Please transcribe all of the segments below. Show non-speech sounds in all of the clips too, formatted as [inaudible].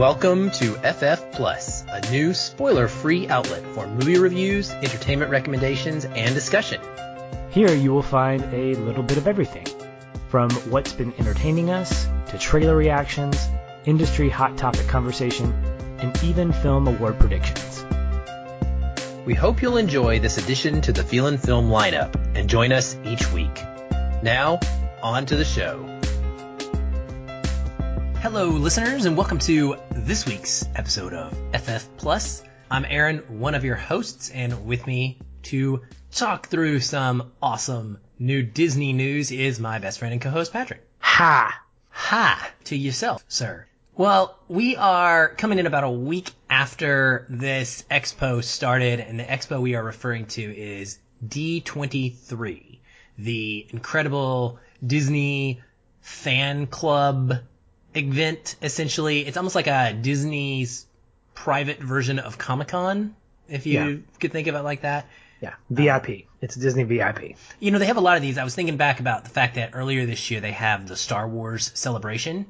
Welcome to FF Plus, a new spoiler-free outlet for movie reviews, entertainment recommendations, and discussion. Here you will find a little bit of everything, from what's been entertaining us, to trailer reactions, industry hot topic conversation, and even film award predictions. We hope you'll enjoy this addition to the Feelin' Film lineup and join us each week. Now, on to the show. Hello, listeners, and welcome to this week's episode of FF Plus. I'm Aaron, one of your hosts, and with me to talk through some awesome new Disney news is my best friend and co-host Patrick. Ha! Ha! To yourself, sir. Well, we are coming in about a week after this expo started, and the expo we are referring to is D23, the incredible Disney fan club event, essentially. It's almost like a Disney's private version of Comic Con, if you Yeah. could think of it like that. Yeah, VIP. It's Disney VIP. You know, they have a lot of these. I was thinking back about the fact that earlier this year they have the Star Wars celebration.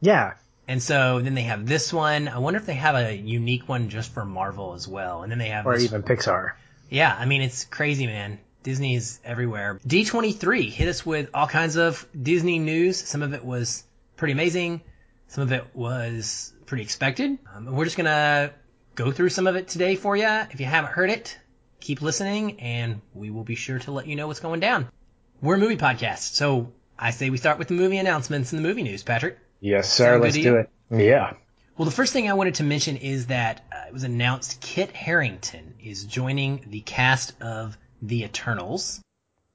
Yeah, And so then they have this one. I wonder if they have a unique one just for Marvel as well. And then they have or even Pixar. yeah, I mean it's crazy, man. Disney's everywhere. D23 hit us with all kinds of Disney news. Some of it was pretty amazing. Some of it was pretty expected. Um, we're just gonna go through some of it today for you. If you haven't heard it, keep listening, and we will be sure to let you know what's going down. We're a movie podcast, so I say we start with the movie announcements and the movie news. Patrick. Yes, sir. Sound Let's do it. Yeah. Well, the first thing I wanted to mention is that uh, it was announced Kit Harington is joining the cast of The Eternals.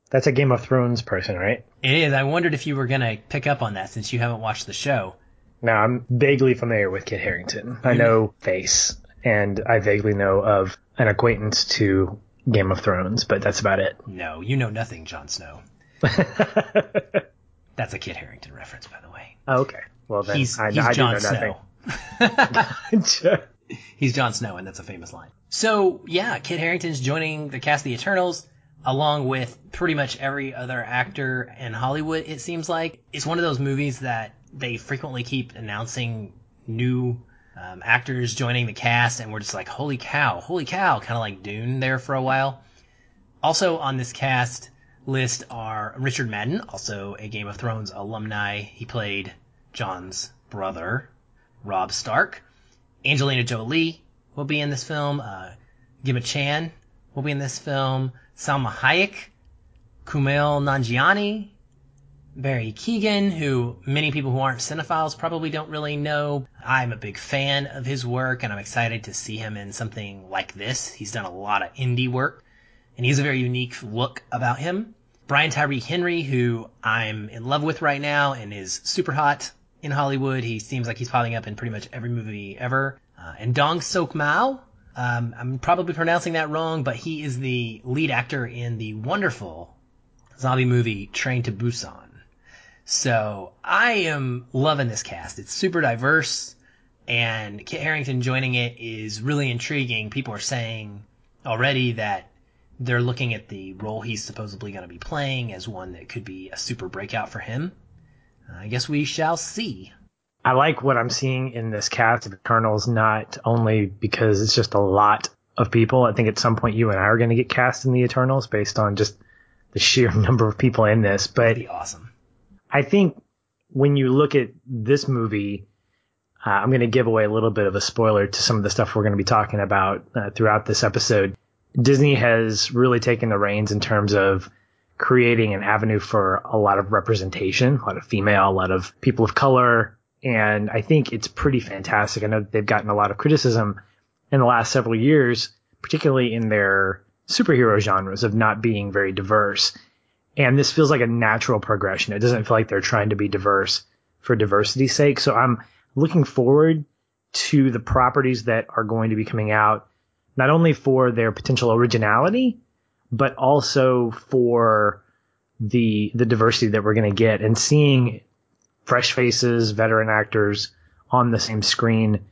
That's a Game of Thrones person, right? It is. I wondered if you were going to pick up on that since you haven't watched the show. Now, I'm vaguely familiar with Kit Harington. I know face, and I vaguely know of an acquaintance to Game of Thrones, but that's about it. No, you know nothing, Jon Snow. [laughs] That's a Kit Harington reference, by the way. Oh, okay. Well, then He's, I, he's I do Jon know Snow. nothing. [laughs] [laughs] He's Jon Snow, and that's a famous line. So, yeah, Kit Harington's joining the cast of The Eternals, along with pretty much every other actor in Hollywood, it seems like. It's one of those movies that they frequently keep announcing new um, actors joining the cast, and we're just like, holy cow, holy cow, kind of like Dune there for a while. Also on this cast list are Richard Madden, also a Game of Thrones alumni. He played Jon's brother, Robb Stark. Angelina Jolie will be in this film. Uh, Gemma Chan will be in this film. Salma Hayek, Kumail Nanjiani, Barry Keoghan, who many people who aren't cinephiles probably don't really know. I'm a big fan of his work, and I'm excited to see him in something like this. He's done a lot of indie work, and he has a very unique look about him. Brian Tyree Henry, who I'm in love with right now and is super hot in Hollywood. He seems like he's popping up in pretty much every movie ever. Uh, and Dong Sok Mao, um, I'm probably pronouncing that wrong, but he is the lead actor in the wonderful zombie movie Train to Busan. So I am loving this cast. It's super diverse, and Kit Harington joining it is really intriguing. People are saying already that they're looking at the role he's supposedly going to be playing as one that could be a super breakout for him. I guess we shall see. I like what I'm seeing in this cast of Eternals, not only because it's just a lot of people. I think at some point you and I are going to get cast in the Eternals based on just the sheer [laughs] number of people in this. But awesome. I think when you look at this movie, uh, I'm going to give away a little bit of a spoiler to some of the stuff we're going to be talking about uh, throughout this episode. Disney has really taken the reins in terms of creating an avenue for a lot of representation, a lot of female, a lot of people of color. And I think it's pretty fantastic. I know they've gotten a lot of criticism in the last several years, particularly in their superhero genres of not being very diverse. And this feels like a natural progression. It doesn't feel like they're trying to be diverse for diversity's sake. So I'm looking forward to the properties that are going to be coming out, not only for their potential originality, but also for the the diversity that we're going to get and seeing fresh faces, veteran actors on the same screen,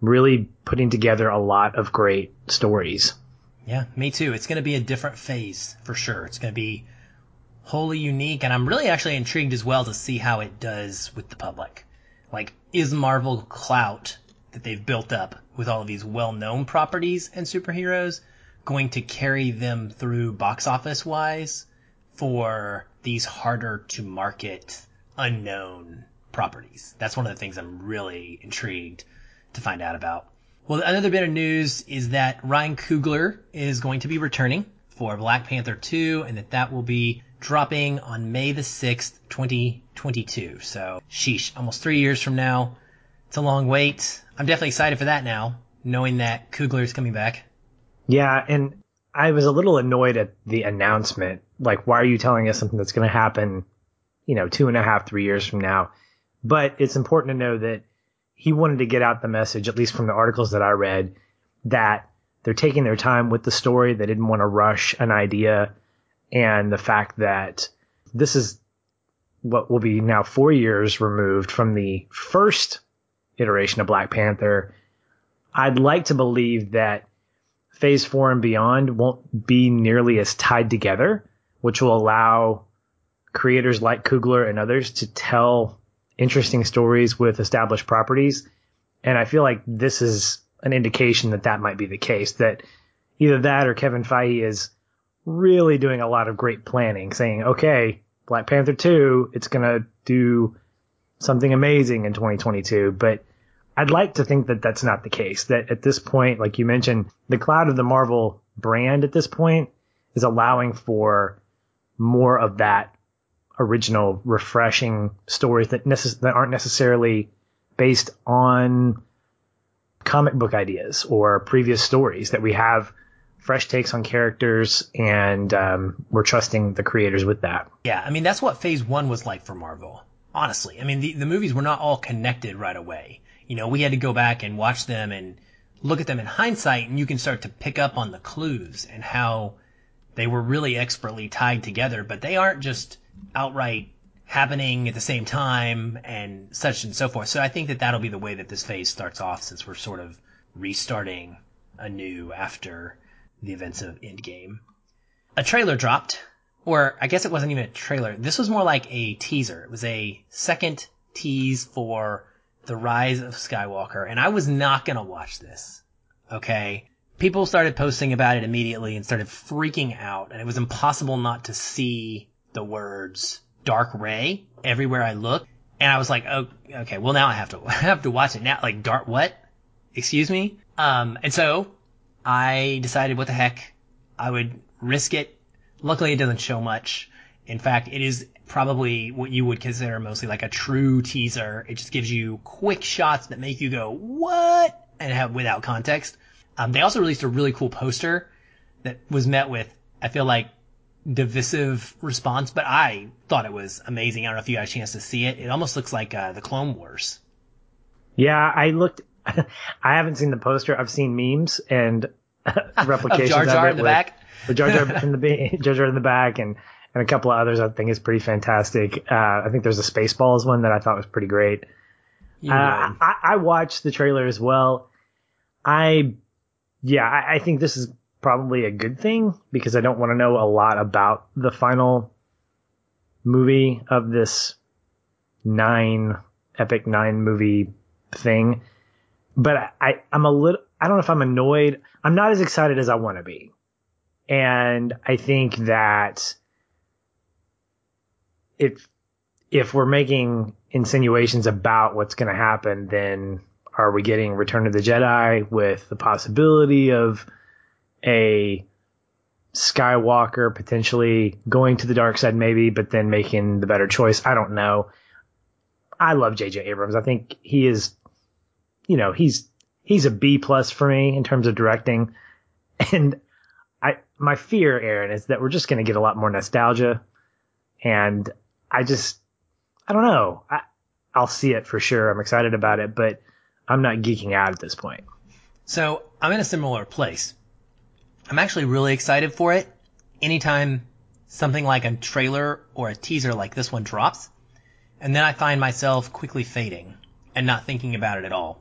really putting together a lot of great stories. Yeah, me too. It's going to be a different phase for sure. It's going to be wholly unique, and I'm really actually intrigued as well to see how it does with the public. Like, is Marvel clout that they've built up with all of these well-known properties and superheroes going to carry them through box office wise for these harder to market unknown properties? That's one of the things I'm really intrigued to find out about. Well, another bit of news is that Ryan Coogler is going to be returning for Black Panther 2 and that that will be dropping on May the 6th, 2022. So, sheesh, almost three years from now. It's a long wait. I'm definitely excited for that now, knowing that Coogler is coming back. Yeah, and I was a little annoyed at the announcement. Like, why are you telling us something that's going to happen, you know, two and a half, three years from now? But it's important to know that he wanted to get out the message, at least from the articles that I read, that they're taking their time with the story. They didn't want to rush an idea. And the fact that this is what will be now four years removed from the first iteration of Black Panther. I'd like to believe that phase four and beyond won't be nearly as tied together, which will allow creators like Coogler and others to tell interesting stories with established properties. And I feel like this is an indication that that might be the case, that either that or Kevin Feige is really doing a lot of great planning, saying, okay, Black Panther 2, it's going to do something amazing in 2022. But I'd like to think that that's not the case. That at this point, like you mentioned, the cloud of the Marvel brand at this point is allowing for more of that original, refreshing stories that, necess- that aren't necessarily based on comic book ideas or previous stories. That we have fresh takes on characters, and um, we're trusting the creators with that. Yeah, I mean that's what Phase One was like for Marvel. Honestly, I mean the, the movies were not all connected right away you know, we had to go back and watch them and look at them in hindsight and you can start to pick up on the clues and how they were really expertly tied together, but they aren't just outright happening at the same time and such and so forth. So I think that that'll be the way that this phase starts off since we're sort of restarting anew after the events of Endgame. A trailer dropped, or I guess it wasn't even a trailer. This was more like a teaser. It was a second tease for the Rise of Skywalker, and I was not gonna watch this. Okay? People started posting about it immediately and started freaking out, and it was impossible not to see the words Dark Rey everywhere I looked. And I was like, oh, okay, well now I have to, [laughs] I have to watch it now. Like, Dark, what? Excuse me? Um, and so I decided what the heck, I would risk it. Luckily it doesn't show much. In fact, it is probably what you would consider mostly like a true teaser. It just gives you quick shots that make you go, what? And have without context. Um, they also released a really cool poster that was met with, I feel like, divisive response, but I thought it was amazing. I don't know if you got a chance to see it. It almost looks like uh, the Clone Wars. Yeah, I looked. [laughs] I haven't seen the poster. I've seen memes and [laughs] replications of Jar Jar of in the back. With Jar Jar [laughs] in the Jar Jar in the back, and and a couple of others I think is pretty fantastic. Uh, I think there's a Spaceballs one that I thought was pretty great. Uh, I, I, watched the trailer as well. I, yeah, I, I, think this is probably a good thing because I don't want to know a lot about the final movie of this nine epic nine movie thing. But I, I'm a little, I don't know if I'm annoyed. I'm not as excited as I want to be. And I think that if if we're making insinuations about what's going to happen, then are we getting Return of the Jedi with the possibility of a Skywalker potentially going to the dark side, maybe, but then making the better choice? I don't know. I love J.J. Abrams. I think he is, you know, he's he's a B plus for me in terms of directing, [laughs] and I my fear, Aaron, is that we're just going to get a lot more nostalgia, and I just, I don't know. I, I'll see it for sure. I'm excited about it, but I'm not geeking out at this point. So I'm in a similar place. I'm actually really excited for it. Anytime something like a trailer or a teaser like this one drops, and then I find myself quickly fading and not thinking about it at all.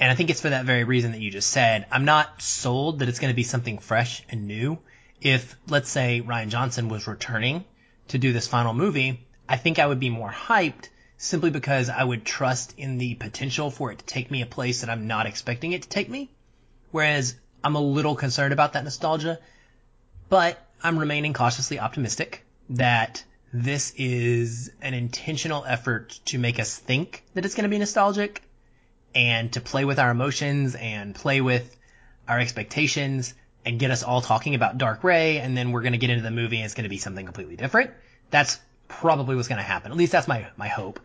And I think it's for that very reason that you just said. I'm not sold that it's going to be something fresh and new. If, let's say, Rian Johnson was returning to do this final movie, I think I would be more hyped simply because I would trust in the potential for it to take me a place that I'm not expecting it to take me. Whereas I'm a little concerned about that nostalgia, but I'm remaining cautiously optimistic that this is an intentional effort to make us think that it's going to be nostalgic and to play with our emotions and play with our expectations and get us all talking about Dark Rey. and then we're going to get into the movie and it's going to be something completely different. That's probably what's going to happen. At least that's my my hope.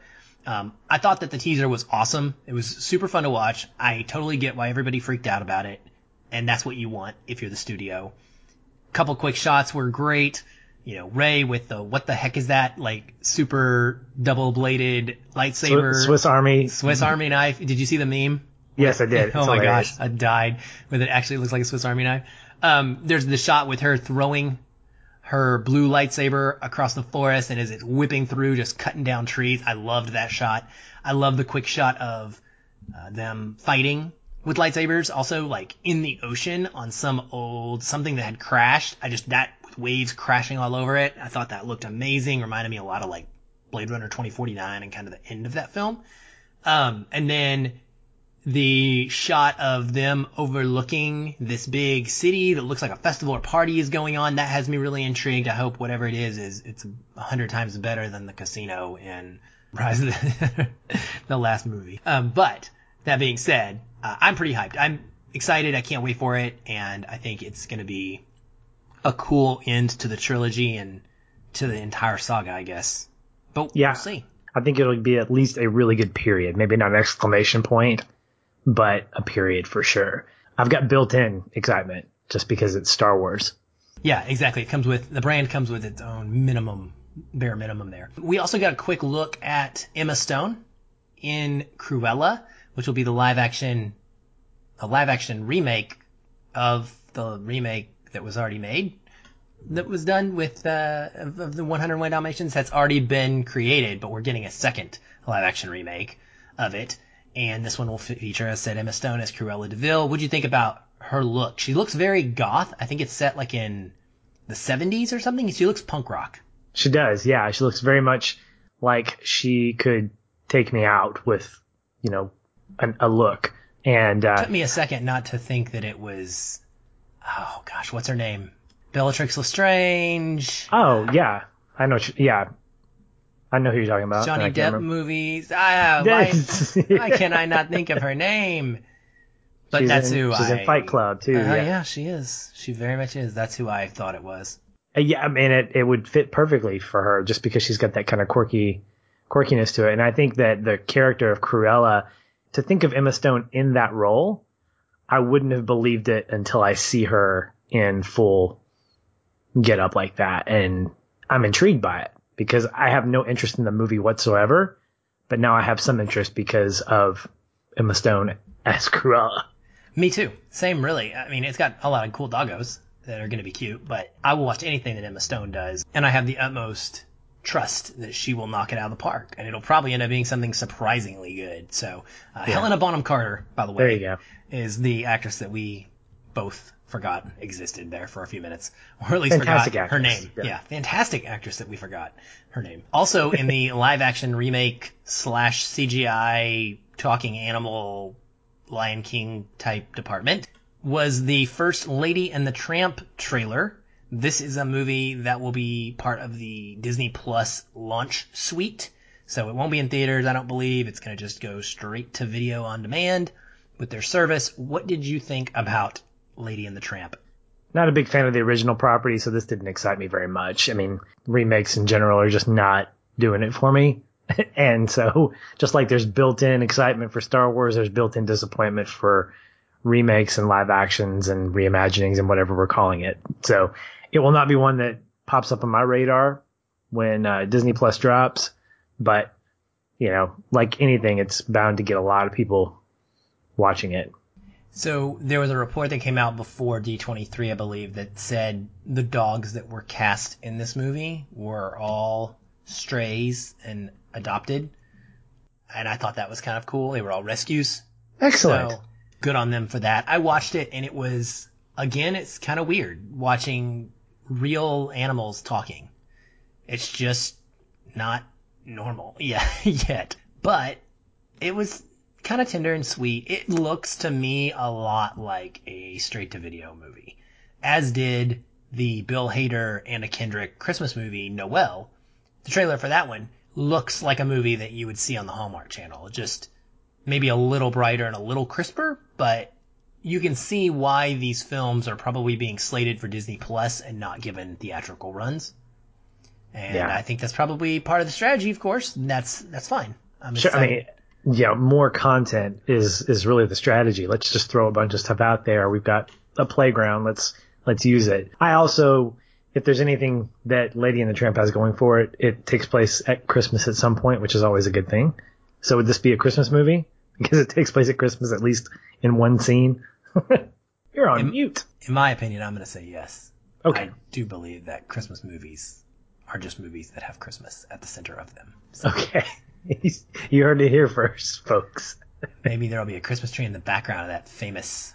Um, I thought that the teaser was awesome. It was super fun to watch. I totally get why everybody freaked out about it, and that's what you want if you're the studio. Couple quick shots were great. You know, Rey with the what the heck is that like super double bladed lightsaber Swiss, Army. Swiss Army knife. Did you see the meme? Yes, I did. [laughs] oh It's my hilarious. gosh, I died with it. Actually, looks like a Swiss Army knife. Um, there's the shot with her throwing her blue lightsaber across the forest, and as it's whipping through, just cutting down trees. I loved that shot. I love the quick shot of uh, them fighting with lightsabers. Also, like in the ocean on some old something that had crashed. I just that with waves crashing all over it. I thought that looked amazing. Reminded me a lot of like Blade Runner 2049 and kind of the end of that film. Um, and then the shot of them overlooking this big city that looks like a festival or party is going on. That has me really intrigued. I hope whatever it is is it's a hundred times better than the casino in Rise of the, [laughs] the last movie. Um, but that being said, uh, I'm pretty hyped. I'm excited. I can't wait for it, and I think it's going to be a cool end to the trilogy and to the entire saga, I guess. But Yeah. we'll see. I think it'll be at least a really good period. Maybe not an exclamation point, but a period for sure. I've got built-in excitement just because it's Star Wars. Yeah, exactly. It comes with the brand comes with its own minimum, bare minimum there. We also got a quick look at Emma Stone in Cruella, which will be the live action, a live action remake of the remake that was already made. That was done with uh, of, of the 101 Dalmatians. That's already been created, but we're getting a second live action remake of it. And this one will feature, as I said, Emma Stone as Cruella de Vil. What'd you think about her look? She looks very goth. I think it's set like in the 70s or something. She looks punk rock. She does, yeah. She looks very much like she could take me out with, you know, an, a look. And uh, took me a second not to think that it was, oh gosh, what's her name? Bellatrix Lestrange. oh yeah, I know. She, yeah, I know who you're talking about. Johnny Depp remember. movies. Ah, why, why can I not think of her name? But She's that's in, who she's I. in Fight Club too. Uh, yeah. yeah, she is. She very much is. That's who I thought it was. Uh, Yeah, I mean, it, it would fit perfectly for her just because she's got that kind of quirky quirkiness to it. And I think that the character of Cruella, to think of Emma Stone in that role, I wouldn't have believed it until I see her in full get up like that. And I'm intrigued by it because I have no interest in the movie whatsoever. But now I have some interest because of Emma Stone as Cruella. Me too. Same, really. I mean, it's got a lot of cool doggos that are going to be cute, but I will watch anything that Emma Stone does, and I have the utmost trust that she will knock it out of the park, and it'll probably end up being something surprisingly good. So, uh, Helena Bonham Carter, by the way, There you go. is the actress that we both forgot existed there for a few minutes, or at least Fantastic forgot her name. yeah. yeah, fantastic actress that we forgot her name. Also in the [laughs] live action remake slash CGI talking animal Lion King type department was the first Lady and the Tramp trailer. This is a movie that will be part of the Disney Plus launch suite. So it won't be in theaters, I don't believe. It's going to just go straight to video on demand with their service. What did you think about Lady and the Tramp? not a big fan of the original property, so this didn't excite me very much. I mean, remakes in general are just not doing it for me. [laughs] and so, just like there's built in excitement for Star Wars, there's built in disappointment for remakes and live actions and reimaginings and whatever we're calling it. So, it will not be one that pops up on my radar when uh, Disney Plus drops, but, you know, like anything, it's bound to get a lot of people watching it. So there was a report that came out before D23, I believe, that said the dogs that were cast in this movie were all strays and adopted. And I thought that was kind of cool. They were all rescues. Excellent. So good on them for that. I watched it and it was, again, it's kind of weird watching real animals talking. It's just not normal. [laughs] Yeah, yet. But it was kind of tender and sweet. It looks to me a lot like a straight to video movie, as did the Bill Hader Anna Kendrick Christmas movie Noel. The trailer for that one looks like a movie that you would see on the Hallmark Channel, just maybe a little brighter and a little crisper, but you can see why these films are probably being slated for Disney Plus and not given theatrical runs. And Yeah. I think that's probably part of the strategy, of course. and That's that's fine. I'm Sure, I mean, yeah, more content is is really the strategy. Let's just throw a bunch of stuff out there. We've got a playground. Let's let's use it. I also, if there's anything that Lady and the Tramp has going for it, it takes place at Christmas at some point, which is always a good thing. So would this be a Christmas movie? [laughs] Because it takes place at Christmas at least in one scene. [laughs] You're on Am- mute. In my opinion, I'm going to say yes. Okay. I do believe that Christmas movies are just movies that have Christmas at the center of them. So Okay. [laughs] you heard it here first, folks. [laughs] maybe there'll be a Christmas tree in the background of that famous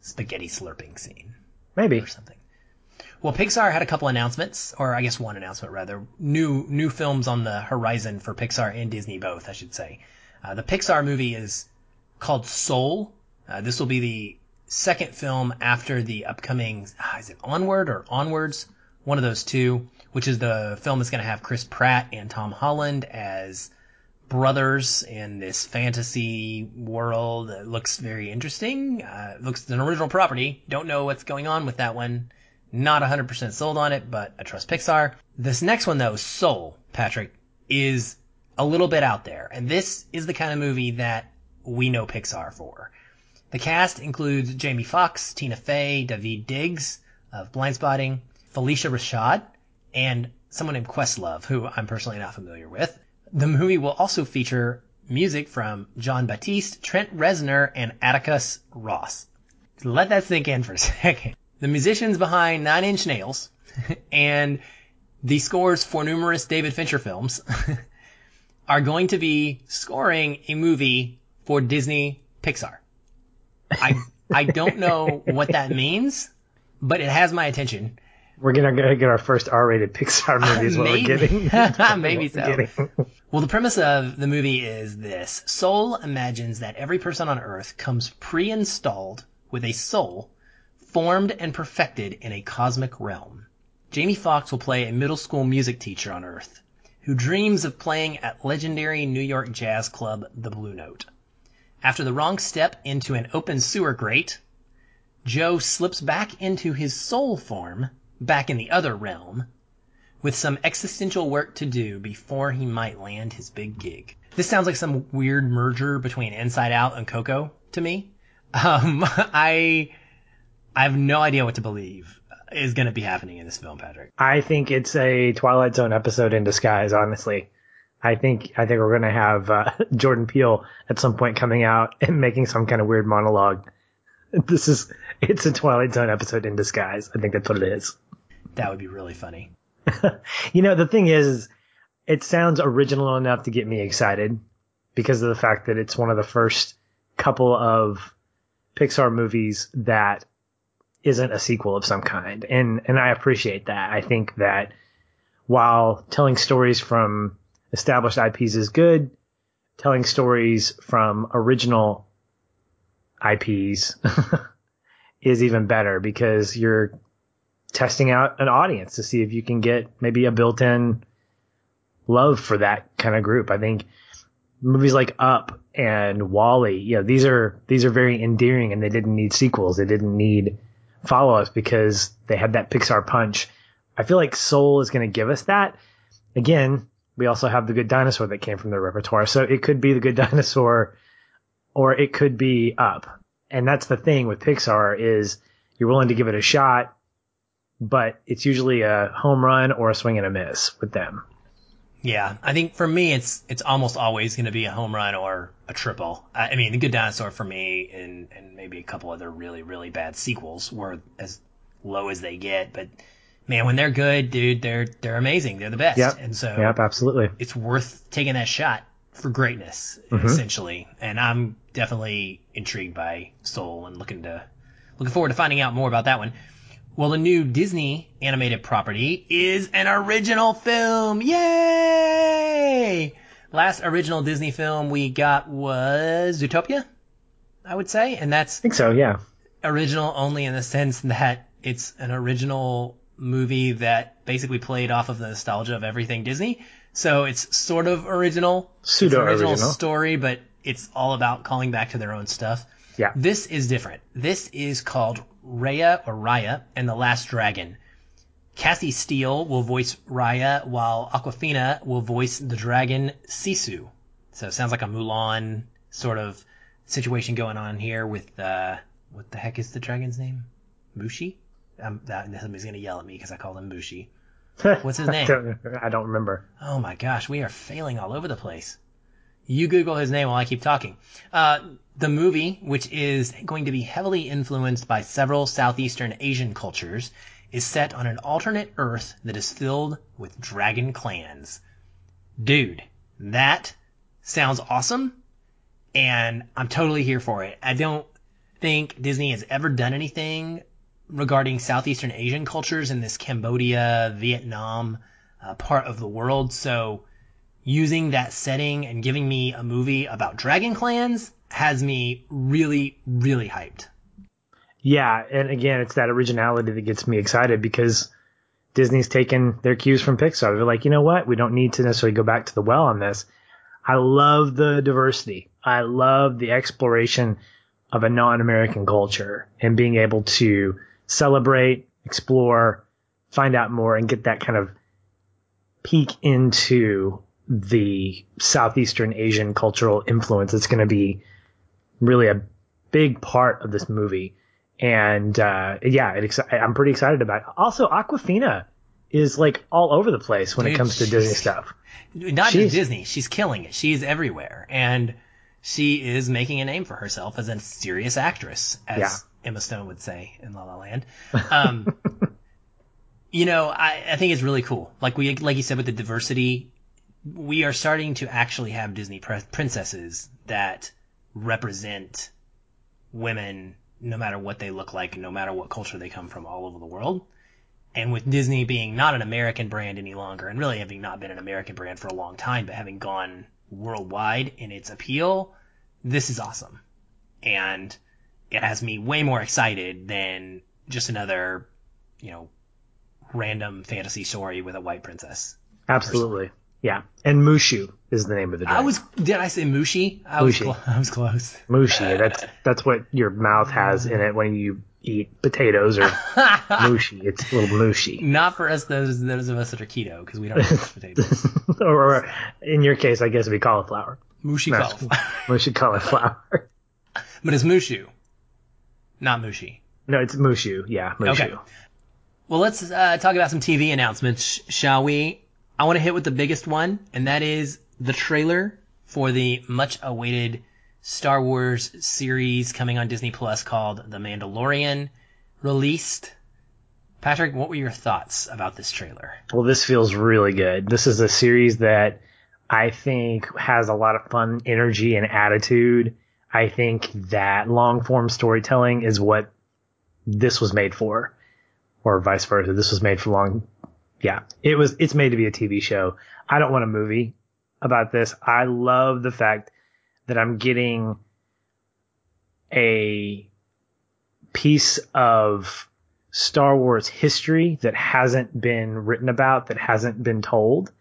spaghetti slurping scene Maybe. or something. Well, Pixar had a couple announcements, or I guess one announcement rather. New new films on the horizon for Pixar and Disney both, I should say. Uh, the Pixar movie is called Soul. Uh, this will be the second film after the upcoming, ah, is it Onward or Onwards? One of those two, which is the film that's going to have Chris Pratt and Tom Holland as brothers in this fantasy world. It looks very interesting. Uh, looks an original property. Don't know what's going on with that one. Not 100% sold on it, but I trust Pixar. This next one though, Soul, Patrick, is a little bit out there. And this is the kind of movie that we know Pixar for. The cast includes Jamie Foxx, Tina Fey, David Diggs of Blindspotting, Phylicia Rashad, and someone named Questlove, who I'm personally not familiar with. The movie will also feature music from Jon Batiste, Trent Reznor, and Atticus Ross. Let that sink in for a [laughs] second. The musicians behind Nine Inch Nails [laughs] and the scores for numerous David Fincher films [laughs] are going to be scoring a movie for Disney Pixar. I I don't know what that means, but it has my attention. We're gonna, gonna get our first R-rated Pixar movie is what Maybe. [laughs] we're getting. Maybe so. getting. Well, the premise of the movie is this. Soul imagines that every person on Earth comes pre-installed with a soul formed and perfected in a cosmic realm. Jamie Foxx will play a middle school music teacher on Earth who dreams of playing at legendary New York jazz club The Blue Note. After the wrong step into an open sewer grate, Joe slips back into his soul form back in the other realm with some existential work to do before he might land his big gig. This sounds like some weird merger between Inside Out and Coco to me. Um, [laughs] I, I have no idea what to believe is going to be happening in this film, Patrick. I think it's a Twilight Zone episode in disguise. Honestly, I think I think we're gonna have uh, [laughs] Jordan Peele at some point coming out and making some kind of weird monologue. This is it's a Twilight Zone episode in disguise. I think that's what it is. That would be really funny. [laughs] You know, the thing is, is it sounds original enough to get me excited because of the fact that it's one of the first couple of Pixar movies that isn't a sequel of some kind. And, and I appreciate that. I think that while telling stories from established IPs is good, telling stories from original IPs [laughs] is even better because you're testing out an audience to see if you can get maybe a built-in love for that kind of group. I think movies like Up and WALL-E, you know, these are these are very endearing and they didn't need sequels. They didn't need follow-ups because they had that Pixar punch. I feel like Soul is going to give us that. Again, we also have the Good Dinosaur that came from their repertoire, so it could be the Good [laughs] Dinosaur or it could be Up. And that's the thing with Pixar is you're willing to give it a shot but it's usually a home run or a swing and a miss with them. Yeah, I think for me, it's it's almost always going to be a home run or a triple. I I mean, the Good Dinosaur for me, and and maybe a couple other really really bad sequels were as low as they get. But man, when they're good, dude, they're they're amazing. They're the best. Yep. And so Yep, absolutely. it's worth taking that shot for greatness, Mm-hmm. essentially. And I'm definitely intrigued by Soul and looking to looking forward to finding out more about that one. Well, the new Disney animated property is an original film. Yay! Last original Disney film we got was Zootopia, I would say, and that's I think so, yeah. original only in the sense that it's an original movie that basically played off of the nostalgia of everything Disney. So it's sort of original. Pseudo-original. original story, but it's all about calling back to their own stuff. Yeah. This is different. This is called Raya or Raya and the Last Dragon. Cassie Steele will voice Raya, while Awkwafina will voice the dragon Sisu. So it sounds like a Mulan sort of situation going on here with uh, what the heck is the dragon's name? Mushi? Um, that somebody's gonna yell at me because I called him Mushi. [laughs] What's his name? I don't, I don't remember. Oh my gosh, we are failing all over the place. You Google his name while I keep talking. Uh, the movie, which is going to be heavily influenced by several Southeastern Asian cultures, is set on an alternate Earth that is filled with dragon clans. Dude, that sounds awesome, and I'm totally here for it. I don't think Disney has ever done anything regarding Southeastern Asian cultures in this Cambodia, Vietnam uh, part of the world. So using that setting and giving me a movie about dragon clans has me really, really hyped. Yeah, and again, it's that originality that gets me excited because Disney's taken their cues from Pixar. They're like, you know what? We don't need to necessarily go back to the well on this. I love the diversity. I love the exploration of a non-American culture and being able to celebrate, explore, find out more, and get that kind of peek into the Southeastern Asian cultural influence. It's going to be really a big part of this movie. And uh, yeah, it, I'm pretty excited about it. Also, Awkwafina is like all over the place when it comes to Disney stuff. Not She's- just Disney, she's killing it. She's everywhere. And she is making a name for herself as a serious actress, as Yeah. Emma Stone would say in La La Land. Um, [laughs] you know, I, I think it's really cool. Like we, like you said, with the diversity, we are starting to actually have Disney pre- princesses that represent women, no matter what they look like, no matter what culture they come from, all over the world. And with Disney being not an American brand any longer, and really having not been an American brand for a long time, but having gone worldwide in its appeal, this is awesome. And it has me way more excited than just another, you know, random fantasy story with a white princess. Absolutely. Yeah. And Mushu is the name of the I was, did I say Mushi? I was, Mushi. clo- I was close. Mushi. That's that's what your mouth has in it when you eat potatoes or [laughs] mushi. It's a little mushy. Not for us, those those of us that are keto, because we don't eat [laughs] potatoes. or in your case, I guess it'd be cauliflower. Mushi No. golf. [laughs] Mushy cauliflower. but it's Mushu, not Mushi. No, it's mushu. Yeah, mushu. Okay. Well, let's uh, talk about some TV announcements, shall we? I want to hit with the biggest one, and that is the trailer for the much awaited Star Wars series coming on Disney Plus called The Mandalorian, released. Patrick, what were your thoughts about this trailer? Well, this feels really good. This is a series that I think has a lot of fun energy and attitude. I think that long form storytelling is what this was made for, or vice versa. This was made for long. Yeah, it was. It's made to be a TV show. I don't want a movie about this. I love the fact that I'm getting a piece of Star Wars history that hasn't been written about, that hasn't been told,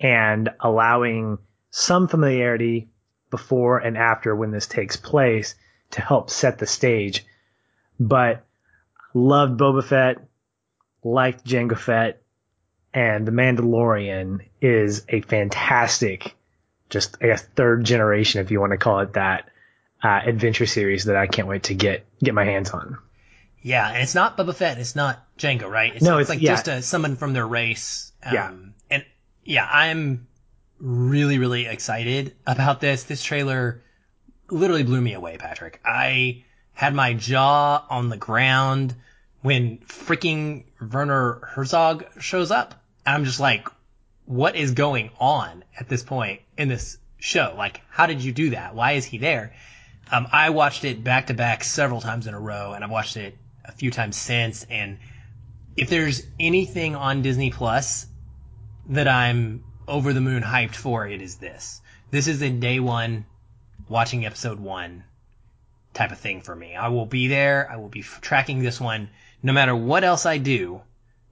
and allowing some familiarity before and after when this takes place to help set the stage. But loved Boba Fett, liked Jango Fett, and The Mandalorian is a fantastic, just I guess third generation, if you want to call it that, uh, adventure series that I can't wait to get get my hands on. Yeah, and it's not Boba Fett. It's not Jango, right? It's, No, it's, it's- like yeah. just a, someone from their race. Um, Yeah. And yeah, I'm really, really excited about this. This trailer literally blew me away, Patrick. I had my jaw on the ground when freaking Werner Herzog shows up. I'm just like, what is going on at this point in this show? Like, how did you do that? Why is he there? Um, I watched it back to back several times in a row, and I've watched it a few times since. And if there's anything on Disney Plus that I'm over the moon hyped for it is this. This is a day one watching episode one type of thing for me. I will be there. I will be f- tracking this one no matter what else I do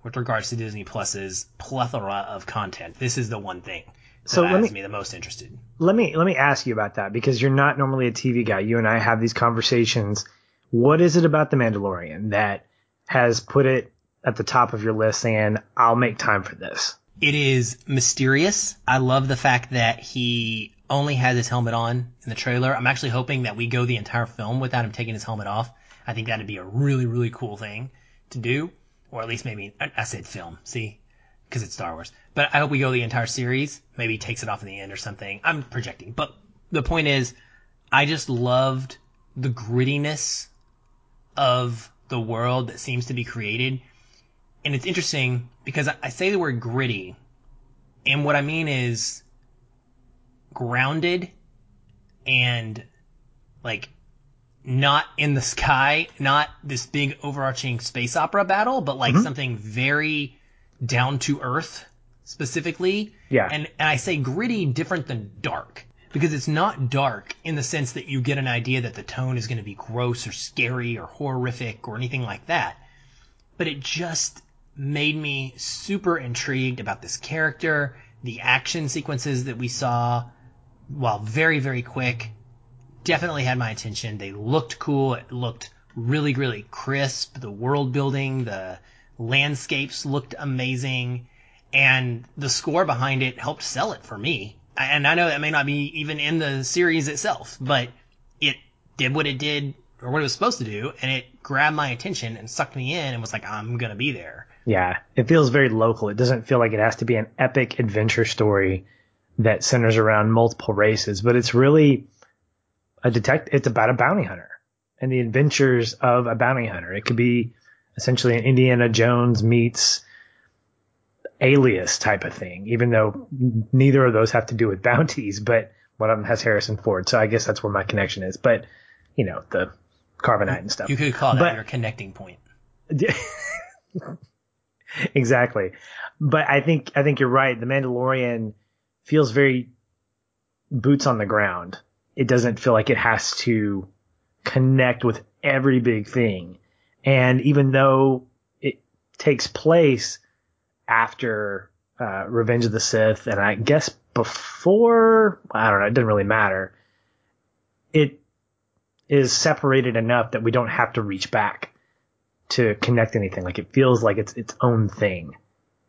with regards to Disney Plus's plethora of content. This is the one thing that So let has me- me the most interested. let me let me ask you about that because you're not normally a TV guy. You and I have these conversations. What is it about the Mandalorian that has put it at the top of your list saying, I'll make time for this? It is mysterious. I love the fact that he only has his helmet on in the trailer. I'm actually hoping that we go the entire film without him taking his helmet off. I think that'd be a really, really cool thing to do. Or at least maybe, I, said film, see? Because it's Star Wars. But I hope we go the entire series. Maybe he takes it off in the end or something. I'm projecting. But the point is, I just loved the grittiness of the world that seems to be created. And it's interesting because I, say the word gritty, and what I mean is grounded and like not in the sky, not this big overarching space opera battle, but like mm-hmm. something very down to earth specifically. Yeah. And, and I say gritty different than dark because it's not dark in the sense that you get an idea that the tone is going to be gross or scary or horrific or anything like that. But it just made me super intrigued about this character, the action sequences that we saw, while very, very quick, definitely had my attention. They looked cool. It looked really, really crisp. The world building, the landscapes looked amazing. And the score behind it helped sell it for me. And I know that may not be even in the series itself, but it did what it did or what it was supposed to do. And it grabbed my attention and sucked me in and was like, I'm going to be there. Yeah. It feels very local. It doesn't feel like it has to be an epic adventure story that centers around multiple races, but it's really a detect, it's about a bounty hunter and the adventures of a bounty hunter. It could be essentially an Indiana Jones meets alias type of thing, even though neither of those have to do with [laughs] bounties, but one of them has Harrison Ford. So I guess that's where my connection is. But, you know, the carbonite and stuff. You could call that But- your connecting point. [laughs] [laughs] exactly. But I think I think you're right. The Mandalorian feels very boots on the ground. It doesn't feel like it has to connect with every big thing. And even though it takes place after uh, Revenge of the Sith, and I guess before, I don't know, it doesn't really matter. It is separated enough that we don't have to reach back to connect anything. Like it feels like it's its own thing,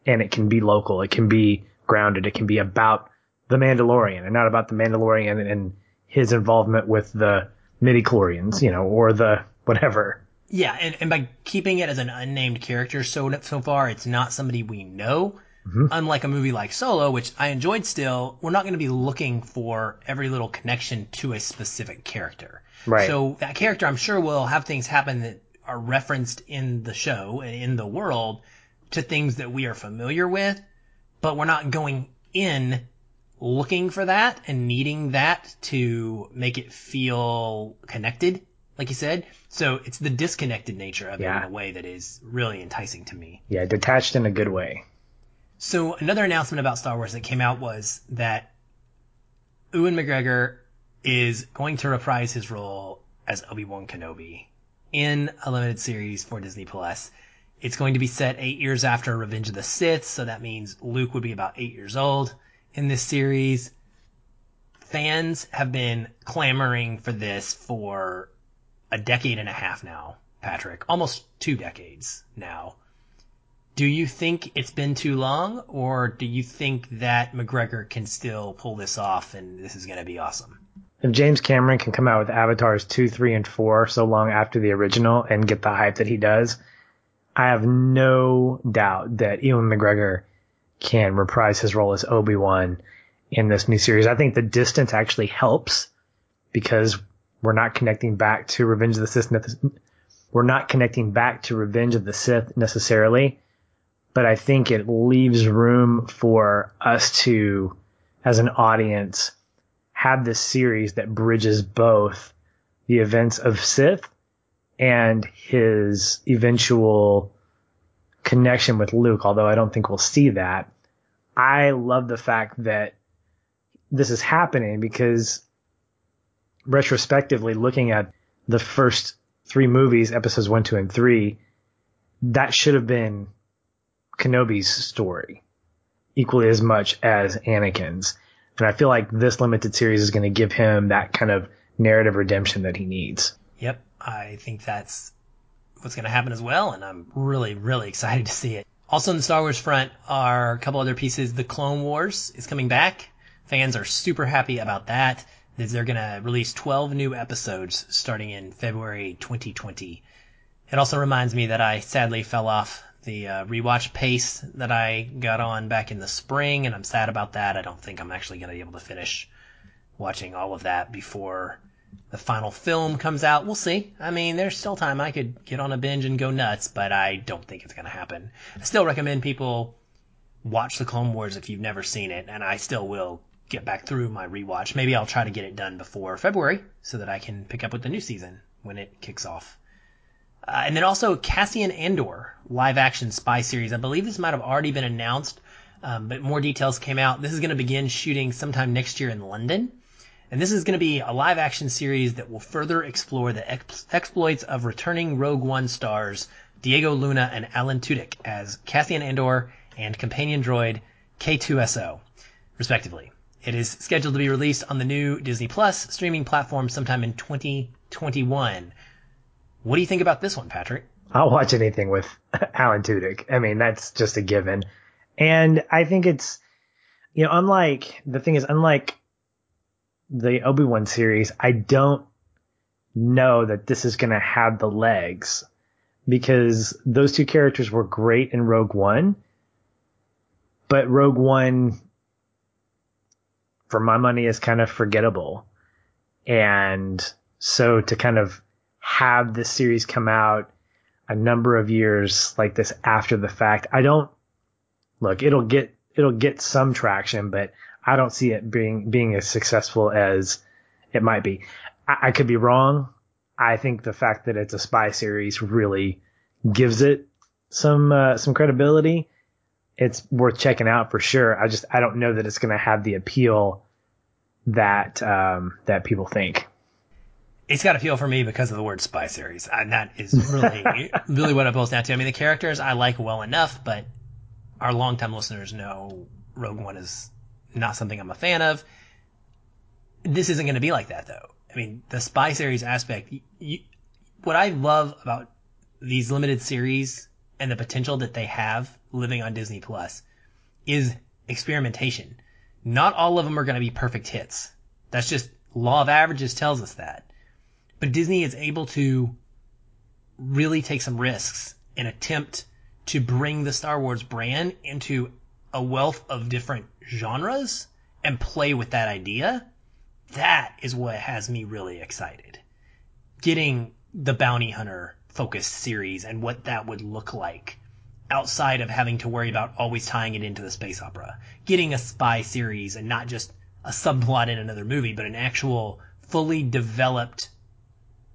and it can be local. It can be grounded. It can be about the Mandalorian and not about the Mandalorian and his involvement with the midichlorians, you know, or the whatever. Yeah, and, and by keeping it as an unnamed character so so far, it's not somebody we know. Mm-hmm. Unlike a movie like Solo, which I enjoyed still, we're not going to be looking for every little connection to a specific character. Right. So that character, I'm sure, will have things happen that are referenced in the show and in the world to things that we are familiar with, but we're not going in looking for that and needing that to make it feel connected, like you said. So it's the disconnected nature of it in a way that is really enticing to me. Yeah, detached in a good way. So another announcement about Star Wars that came out was that Ewan McGregor is going to reprise his role as Obi-Wan Kenobi in a limited series for Disney Plus. It's going to be set eight years after Revenge of the Sith, so that means Luke would be about eight years old in this series. Fans have been clamoring for this for a decade and a half now, Patrick. Almost two decades now. Do you think it's been too long, or do you think that McGregor can still pull this off and this is going to be awesome? If James Cameron can come out with Avatars 2, 3, and 4 so long after the original and get the hype that he does, I have no doubt that Ewan McGregor can reprise his role as Obi-Wan in this new series. I think the distance actually helps because we're not connecting back to Revenge of the Sith. We're not connecting back to Revenge of the Sith necessarily, but I think it leaves room for us to, as an audience, have this series that bridges both the events of Sith and his eventual connection with Luke, although I don't think we'll see that. I love the fact that this is happening because retrospectively looking at the first three movies, episodes one, two, and three, that should have been Kenobi's story equally as much as Anakin's. And I feel like this limited series is going to give him that kind of narrative redemption that he needs. Yep, I think that's what's going to happen as well, and I'm really, really excited to see it. Also in the Star Wars front are a couple other pieces. The Clone Wars is coming back. Fans are super happy about that. They're going to release 12 new episodes starting in February 2020. It also reminds me that I sadly fell off the uh, rewatch pace that I got on back in the spring, and I'm sad about that. I don't think I'm actually going to be able to finish watching all of that before the final film comes out. We'll see. I mean, there's still time. I could get on a binge and go nuts, but I don't think it's going to happen. I still recommend people watch the Clone Wars if you've never seen it, and I still will get back through my rewatch. Maybe I'll try to get it done before February so that I can pick up with the new season when it kicks off. Uh, and then also Cassian Andor live action spy series. I believe this might have already been announced, um, but more details came out. This is going to begin shooting sometime next year in London. And this is going to be a live action series that will further explore the ex- exploits of returning Rogue One stars Diego Luna and Alan Tudyk as Cassian Andor and companion droid K2SO, respectively. It is scheduled to be released on the new Disney Plus streaming platform sometime in 2021. What do you think about this one, Patrick? I'll watch anything with [laughs] Alan Tudyk. I mean, that's just a given. And I think it's, you know, unlike the thing is, unlike the Obi Wan series, I don't know that this is going to have the legs because those two characters were great in Rogue One, but Rogue One, for my money, is kind of forgettable. And so to kind of have this series come out a number of years like this after the fact. I don't look, it'll get it'll get some traction, but I don't see it being being as successful as it might be. I, I could be wrong. I think the fact that it's a spy series really gives it some uh, some credibility. It's worth checking out for sure. I just I don't know that it's going to have the appeal that um, that people think it's got a feel for me because of the word spy series. And that is really, [laughs] really what it boils down to. I mean, the characters I like well enough, but our longtime listeners know Rogue One is not something I'm a fan of. This isn't going to be like that though. I mean, the spy series aspect, you, what I love about these limited series and the potential that they have living on Disney Plus is experimentation. Not all of them are going to be perfect hits. That's just law of averages tells us that. But Disney is able to really take some risks and attempt to bring the Star Wars brand into a wealth of different genres and play with that idea. That is what has me really excited. Getting the bounty hunter focused series and what that would look like outside of having to worry about always tying it into the space opera. Getting a spy series and not just a subplot in another movie, but an actual fully developed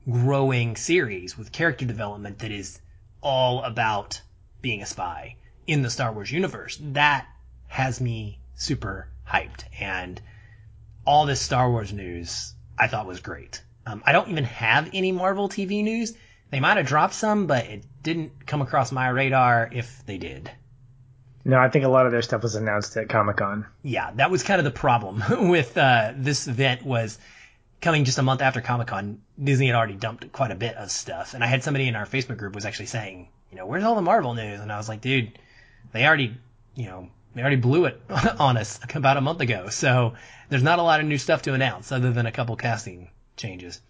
growing series with character development that is all about being a spy in the Star Wars universe. That has me super hyped. And all this Star Wars news I thought was great. Um, I don't even have any Marvel TV news. They might have dropped some, but it didn't come across my radar if they did. No, I think a lot of their stuff was announced at Comic Con. Yeah, that was kind of the problem [laughs] with uh, this event was coming just a month after Comic Con, Disney had already dumped quite a bit of stuff. And I had somebody in our Facebook group was actually saying, you know, where's all the Marvel news? And I was like, dude, they already, you know, they already blew it [laughs] on us about a month ago. So there's not a lot of new stuff to announce other than a couple casting changes.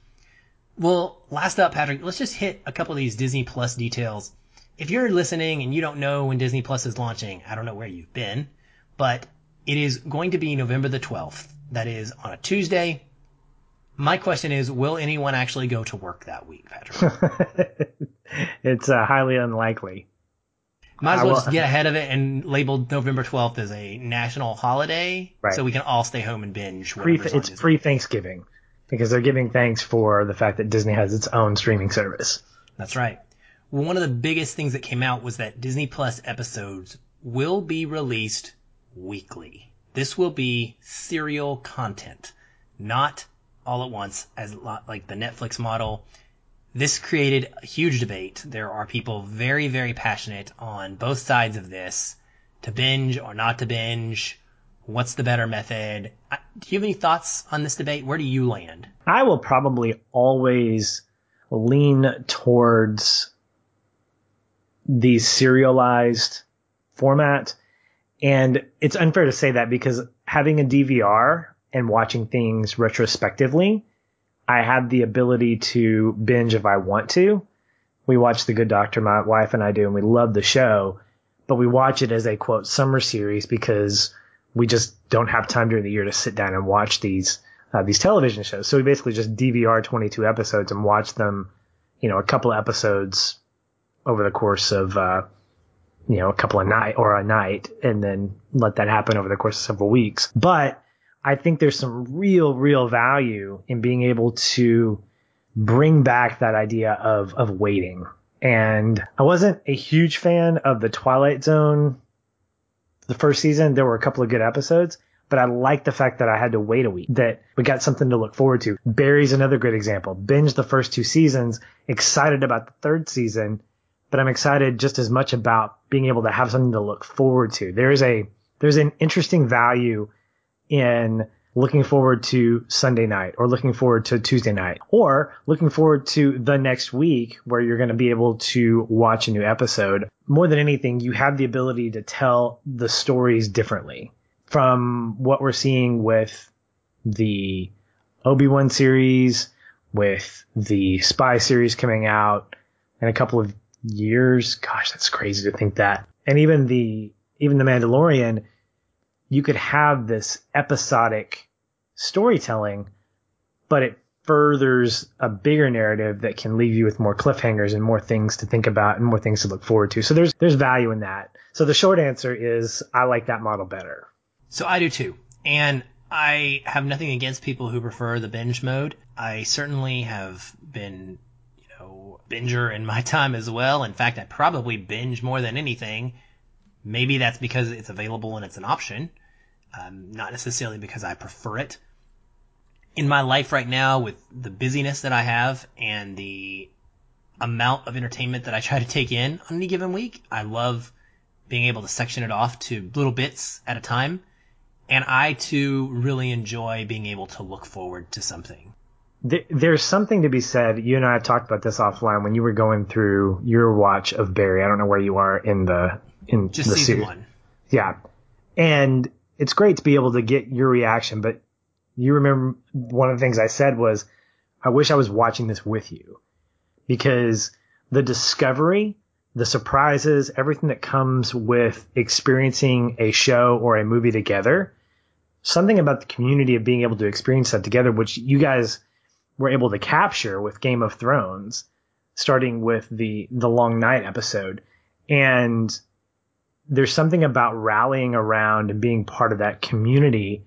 Well, last up, Patrick, let's just hit a couple of these Disney Plus details. If you're listening and you don't know when Disney Plus is launching, I don't know where you've been, but it is going to be November the 12th. That is on a Tuesday, my question is, will anyone actually go to work that week, Patrick? [laughs] it's uh, highly unlikely. Might as well just get ahead of it and label November 12th as a national holiday right. so we can all stay home and binge. Pre, it's pre Thanksgiving because they're giving thanks for the fact that Disney has its own streaming service. That's right. Well, one of the biggest things that came out was that Disney Plus episodes will be released weekly. This will be serial content, not all at once as like the Netflix model. This created a huge debate. There are people very, very passionate on both sides of this to binge or not to binge. What's the better method? Do you have any thoughts on this debate? Where do you land? I will probably always lean towards the serialized format. And it's unfair to say that because having a DVR and watching things retrospectively, I have the ability to binge if I want to. We watch The Good Doctor, my wife and I do, and we love the show, but we watch it as a quote summer series because we just don't have time during the year to sit down and watch these uh, these television shows. So we basically just DVR 22 episodes and watch them, you know, a couple of episodes over the course of, uh, you know, a couple of night or a night and then let that happen over the course of several weeks. But I think there's some real, real value in being able to bring back that idea of, of waiting. And I wasn't a huge fan of the Twilight Zone the first season. There were a couple of good episodes, but I liked the fact that I had to wait a week, that we got something to look forward to. Barry's another great example. Binge the first two seasons, excited about the third season, but I'm excited just as much about being able to have something to look forward to. There is a, there's an interesting value in looking forward to Sunday night or looking forward to Tuesday night or looking forward to the next week where you're going to be able to watch a new episode. More than anything, you have the ability to tell the stories differently from what we're seeing with the Obi-Wan series, with the Spy series coming out in a couple of years. Gosh, that's crazy to think that. And even the, even the Mandalorian, you could have this episodic storytelling, but it furthers a bigger narrative that can leave you with more cliffhangers and more things to think about and more things to look forward to. So there's there's value in that. So the short answer is I like that model better. So I do too. And I have nothing against people who prefer the binge mode. I certainly have been, you know, binger in my [laughs] time as well. In fact, I probably binge more than anything. Maybe that's because it's available and it's an option. Um, not necessarily because I prefer it. In my life right now, with the busyness that I have and the amount of entertainment that I try to take in on any given week, I love being able to section it off to little bits at a time and I too really enjoy being able to look forward to something. There's something to be said. You and I have talked about this offline when you were going through your watch of Barry. I don't know where you are in the in just the season one. Yeah, and it's great to be able to get your reaction. But you remember one of the things I said was, I wish I was watching this with you because the discovery the surprises, everything that comes with experiencing a show or a movie together something about the community of being able to experience that together, which you guys were able to capture with Game of Thrones, starting with the the Long Night episode. And there's something about rallying around and being part of that community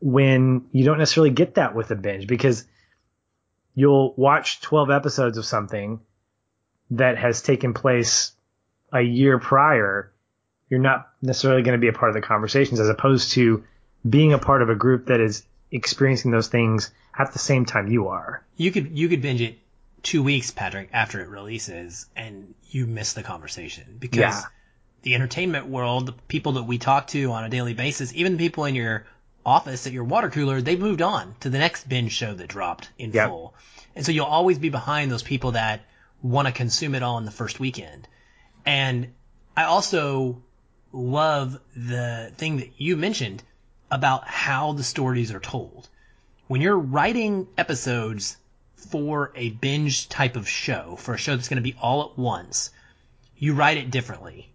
when you don't necessarily get that with a binge because you'll watch 12 episodes of something that has taken place a year prior, you're not necessarily going to be a part of the conversations as opposed to being a part of a group that is experiencing those things at the same time you are. You could you could binge it two weeks, Patrick, after it releases, and you miss the conversation because yeah. The entertainment world, the people that we talk to on a daily basis, even the people in your office at your water cooler, they've moved on to the next binge show that dropped in yep. full, and so you'll always be behind those people that want to consume it all in the first weekend. And I also love the thing that you mentioned about how the stories are told. When you're writing episodes for a binge type of show, for a show that's going to be all at once, you write it differently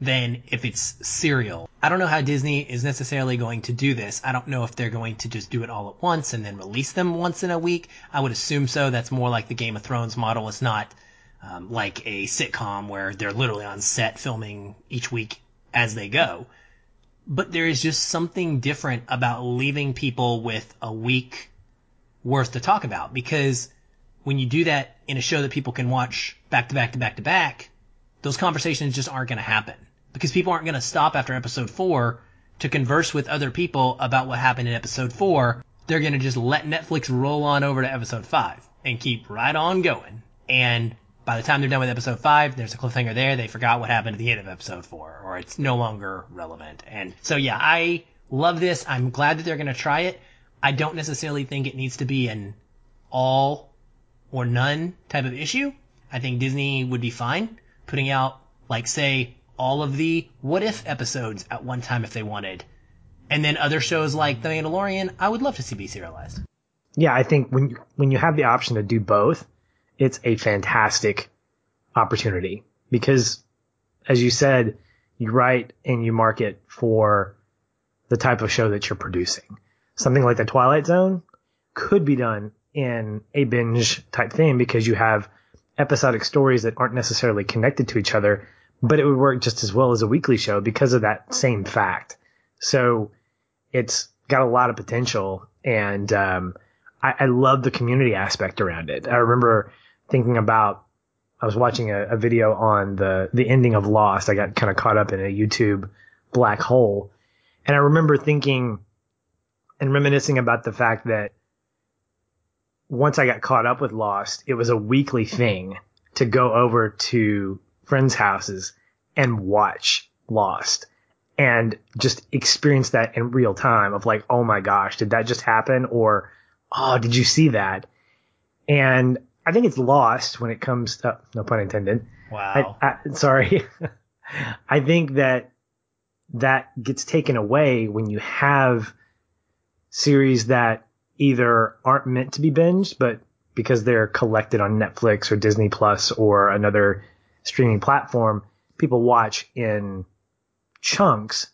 than if it's serial. I don't know how Disney is necessarily going to do this. I don't know if they're going to just do it all at once and then release them once in a week. I would assume so. That's more like the Game of Thrones model. It's not um, like a sitcom where they're literally on set filming each week as they go but there is just something different about leaving people with a week worth to talk about because when you do that in a show that people can watch back to back to back to back, those conversations just aren't going to happen because people aren't going to stop after episode four to converse with other people about what happened in episode four, they're going to just let Netflix roll on over to episode five and keep right on going. And by the time they're done with episode five, there's a cliffhanger there. They forgot what happened at the end of episode four, or it's no longer relevant. And so, yeah, I love this. I'm glad that they're going to try it. I don't necessarily think it needs to be an all or none type of issue. I think Disney would be fine putting out, like, say, all of the what if episodes at one time if they wanted. And then other shows like The Mandalorian, I would love to see be serialized. Yeah, I think when you, when you have the option to do both, it's a fantastic opportunity because, as you said, you write and you market for the type of show that you're producing. Something like the Twilight Zone could be done in a binge type thing because you have episodic stories that aren't necessarily connected to each other, but it would work just as well as a weekly show because of that same fact. So it's got a lot of potential and, um, I, I love the community aspect around it. I remember thinking about I was watching a, a, video on the the ending of Lost. I got kind of caught up in a YouTube black hole, and I remember thinking and reminiscing about the fact that once I got caught up with Lost, it was a weekly thing to go over to friends' houses and watch Lost and just experience that in real time of like, oh my gosh, did that just happen? Or, oh, did you see that? And I think it's lost when it comes to, no pun intended. Wow. I, I, sorry. [laughs] I think that that gets taken away when you have series that either aren't meant to be binged, but because they're collected on Netflix or Disney Plus or another streaming platform, people watch in chunks.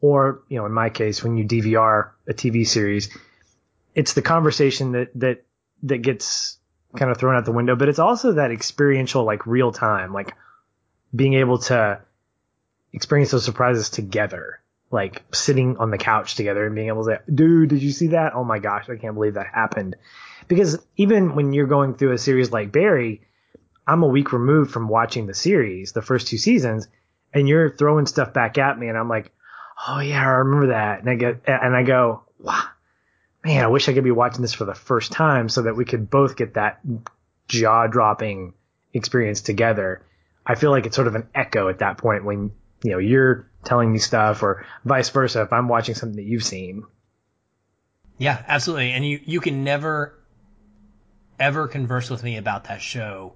Or, you know, in my case, when you DVR a TV series, it's the conversation that, that, that gets kind of thrown out the window, but it's also that experiential, like real time, like being able to experience those surprises together, like sitting on the couch together and being able to, say, dude, did you see that? Oh my gosh, I can't believe that happened. Because even when you're going through a series like Barry, I'm a week removed from watching the series, the first two seasons, and you're throwing stuff back at me, and I'm like, oh yeah, I remember that, and I get, and I go, wow, man, I wish I could be watching this for the first time so that we could both get that jaw dropping experience together. I feel like it's sort of an echo at that point when, you know, you're telling me stuff or vice versa if I'm watching something that you've seen. Yeah, absolutely. And you, you can never ever converse with me about that show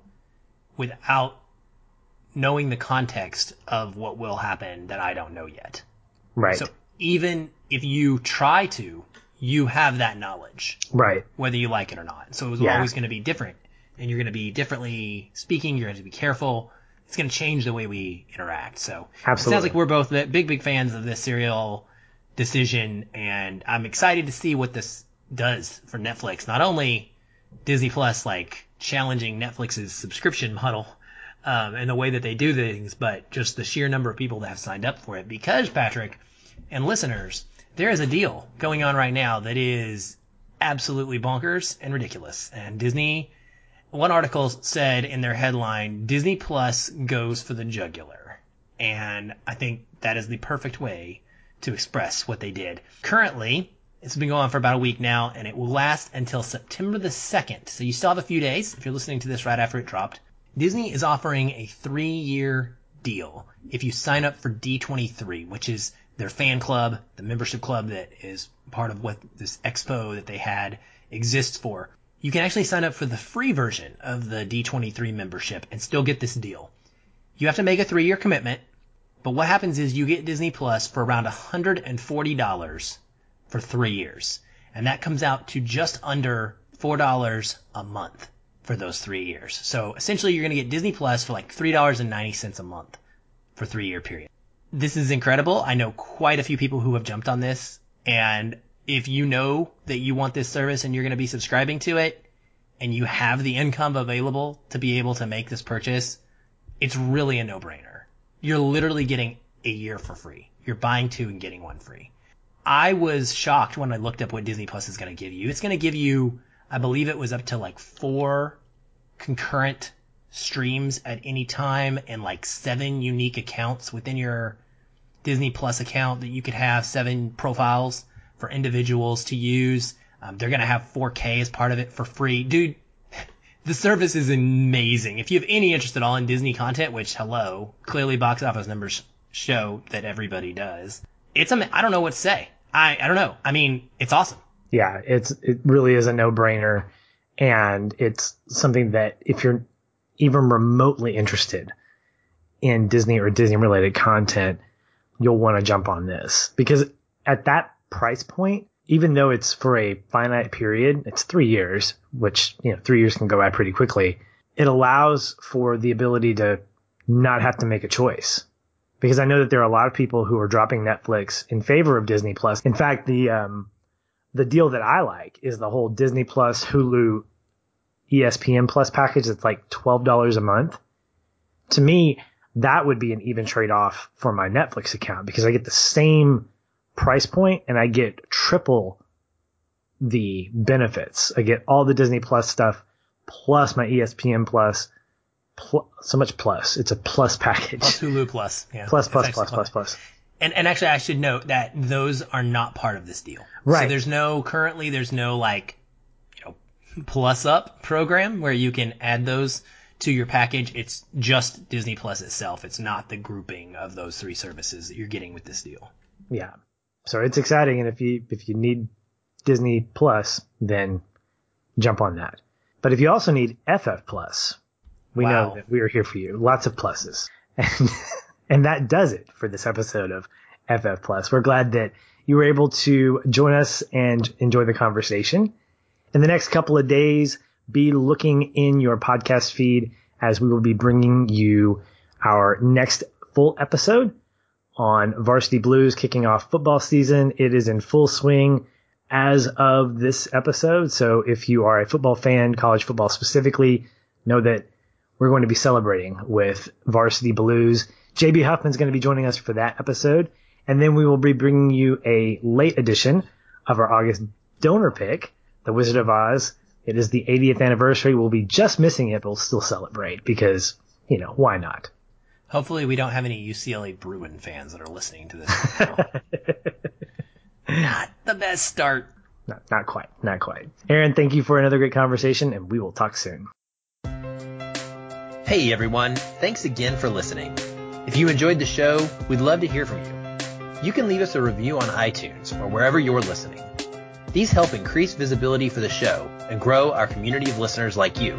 without knowing the context of what will happen that I don't know yet. Right. So even if you try to, you have that knowledge. Right. Whether you like it or not. So it's yeah. always going to be different. And you're going to be differently speaking. You're going to be careful. It's going to change the way we interact. So Absolutely. it sounds like we're both big, big fans of this serial decision. And I'm excited to see what this does for Netflix. Not only Disney Plus, like challenging Netflix's subscription model, um, and the way that they do things, but just the sheer number of people that have signed up for it. Because Patrick and listeners, there is a deal going on right now that is absolutely bonkers and ridiculous. And Disney, one article said in their headline, Disney Plus goes for the jugular. And I think that is the perfect way to express what they did. Currently, it's been going on for about a week now, and it will last until September the 2nd. So you still have a few days if you're listening to this right after it dropped. Disney is offering a three year deal if you sign up for D23, which is their fan club, the membership club that is part of what this expo that they had exists for. You can actually sign up for the free version of the D23 membership and still get this deal. You have to make a three year commitment, but what happens is you get Disney Plus for around $140 for three years. And that comes out to just under $4 a month for those three years. So essentially you're going to get Disney Plus for like $3.90 a month for three year period this is incredible. I know quite a few people who have jumped on this. And if you know that you want this service and you're going to be subscribing to it and you have the income available to be able to make this purchase, it's really a no brainer. You're literally getting a year for free. You're buying two and getting one free. I was shocked when I looked up what Disney Plus is going to give you. It's going to give you, I believe it was up to like four concurrent streams at any time and like seven unique accounts within your Disney Plus account that you could have seven profiles for individuals to use. Um, they're going to have 4K as part of it for free. Dude, [laughs] the service is amazing. If you have any interest at all in Disney content, which hello, clearly box office numbers show that everybody does. It's a, I don't know what to say. I, I don't know. I mean, it's awesome. Yeah, it's it really is a no-brainer and it's something that if you're even remotely interested in Disney or Disney related content, you'll want to jump on this because at that price point, even though it's for a finite period, it's three years, which, you know, three years can go by pretty quickly. It allows for the ability to not have to make a choice because I know that there are a lot of people who are dropping Netflix in favor of Disney Plus. In fact, the, um, the deal that I like is the whole Disney Plus, Hulu, ESPN Plus package that's like $12 a month. To me, that would be an even trade off for my Netflix account because I get the same price point and I get triple the benefits. I get all the Disney Plus stuff plus my ESPN Plus. Pl- so much plus. It's a plus package. Plus Hulu Plus. Yeah. Plus, plus, plus, plus, plus. And, and actually, I should note that those are not part of this deal. Right. So there's no, currently, there's no like, you know, plus up program where you can add those to your package. It's just Disney Plus itself. It's not the grouping of those three services that you're getting with this deal. Yeah. So it's exciting. And if you, if you need Disney Plus, then jump on that. But if you also need FF Plus, we Wow. know that we are here for you. Lots of pluses. [laughs] And, and that does it for this episode of FF Plus. We're glad that you were able to join us and enjoy the conversation. In the next couple of days, be looking in your podcast feed as we will be bringing you our next full episode on Varsity Blues kicking off football season. It is in full swing as of this episode. So if you are a football fan, college football specifically, know that we're going to be celebrating with Varsity Blues. JB Huffman's going to be joining us for that episode. And then we will be bringing you a late edition of our August donor pick, The Wizard of Oz. It is the 80th anniversary. We'll be just missing it, but we'll still celebrate because, you know, why not? Hopefully, we don't have any UCLA Bruin fans that are listening to this. [laughs] not the best start. Not, not quite. Not quite. Aaron, thank you for another great conversation, and we will talk soon. Hey everyone, thanks again for listening. If you enjoyed the show, we'd love to hear from you. You can leave us a review on iTunes or wherever you're listening. These help increase visibility for the show and grow our community of listeners like you.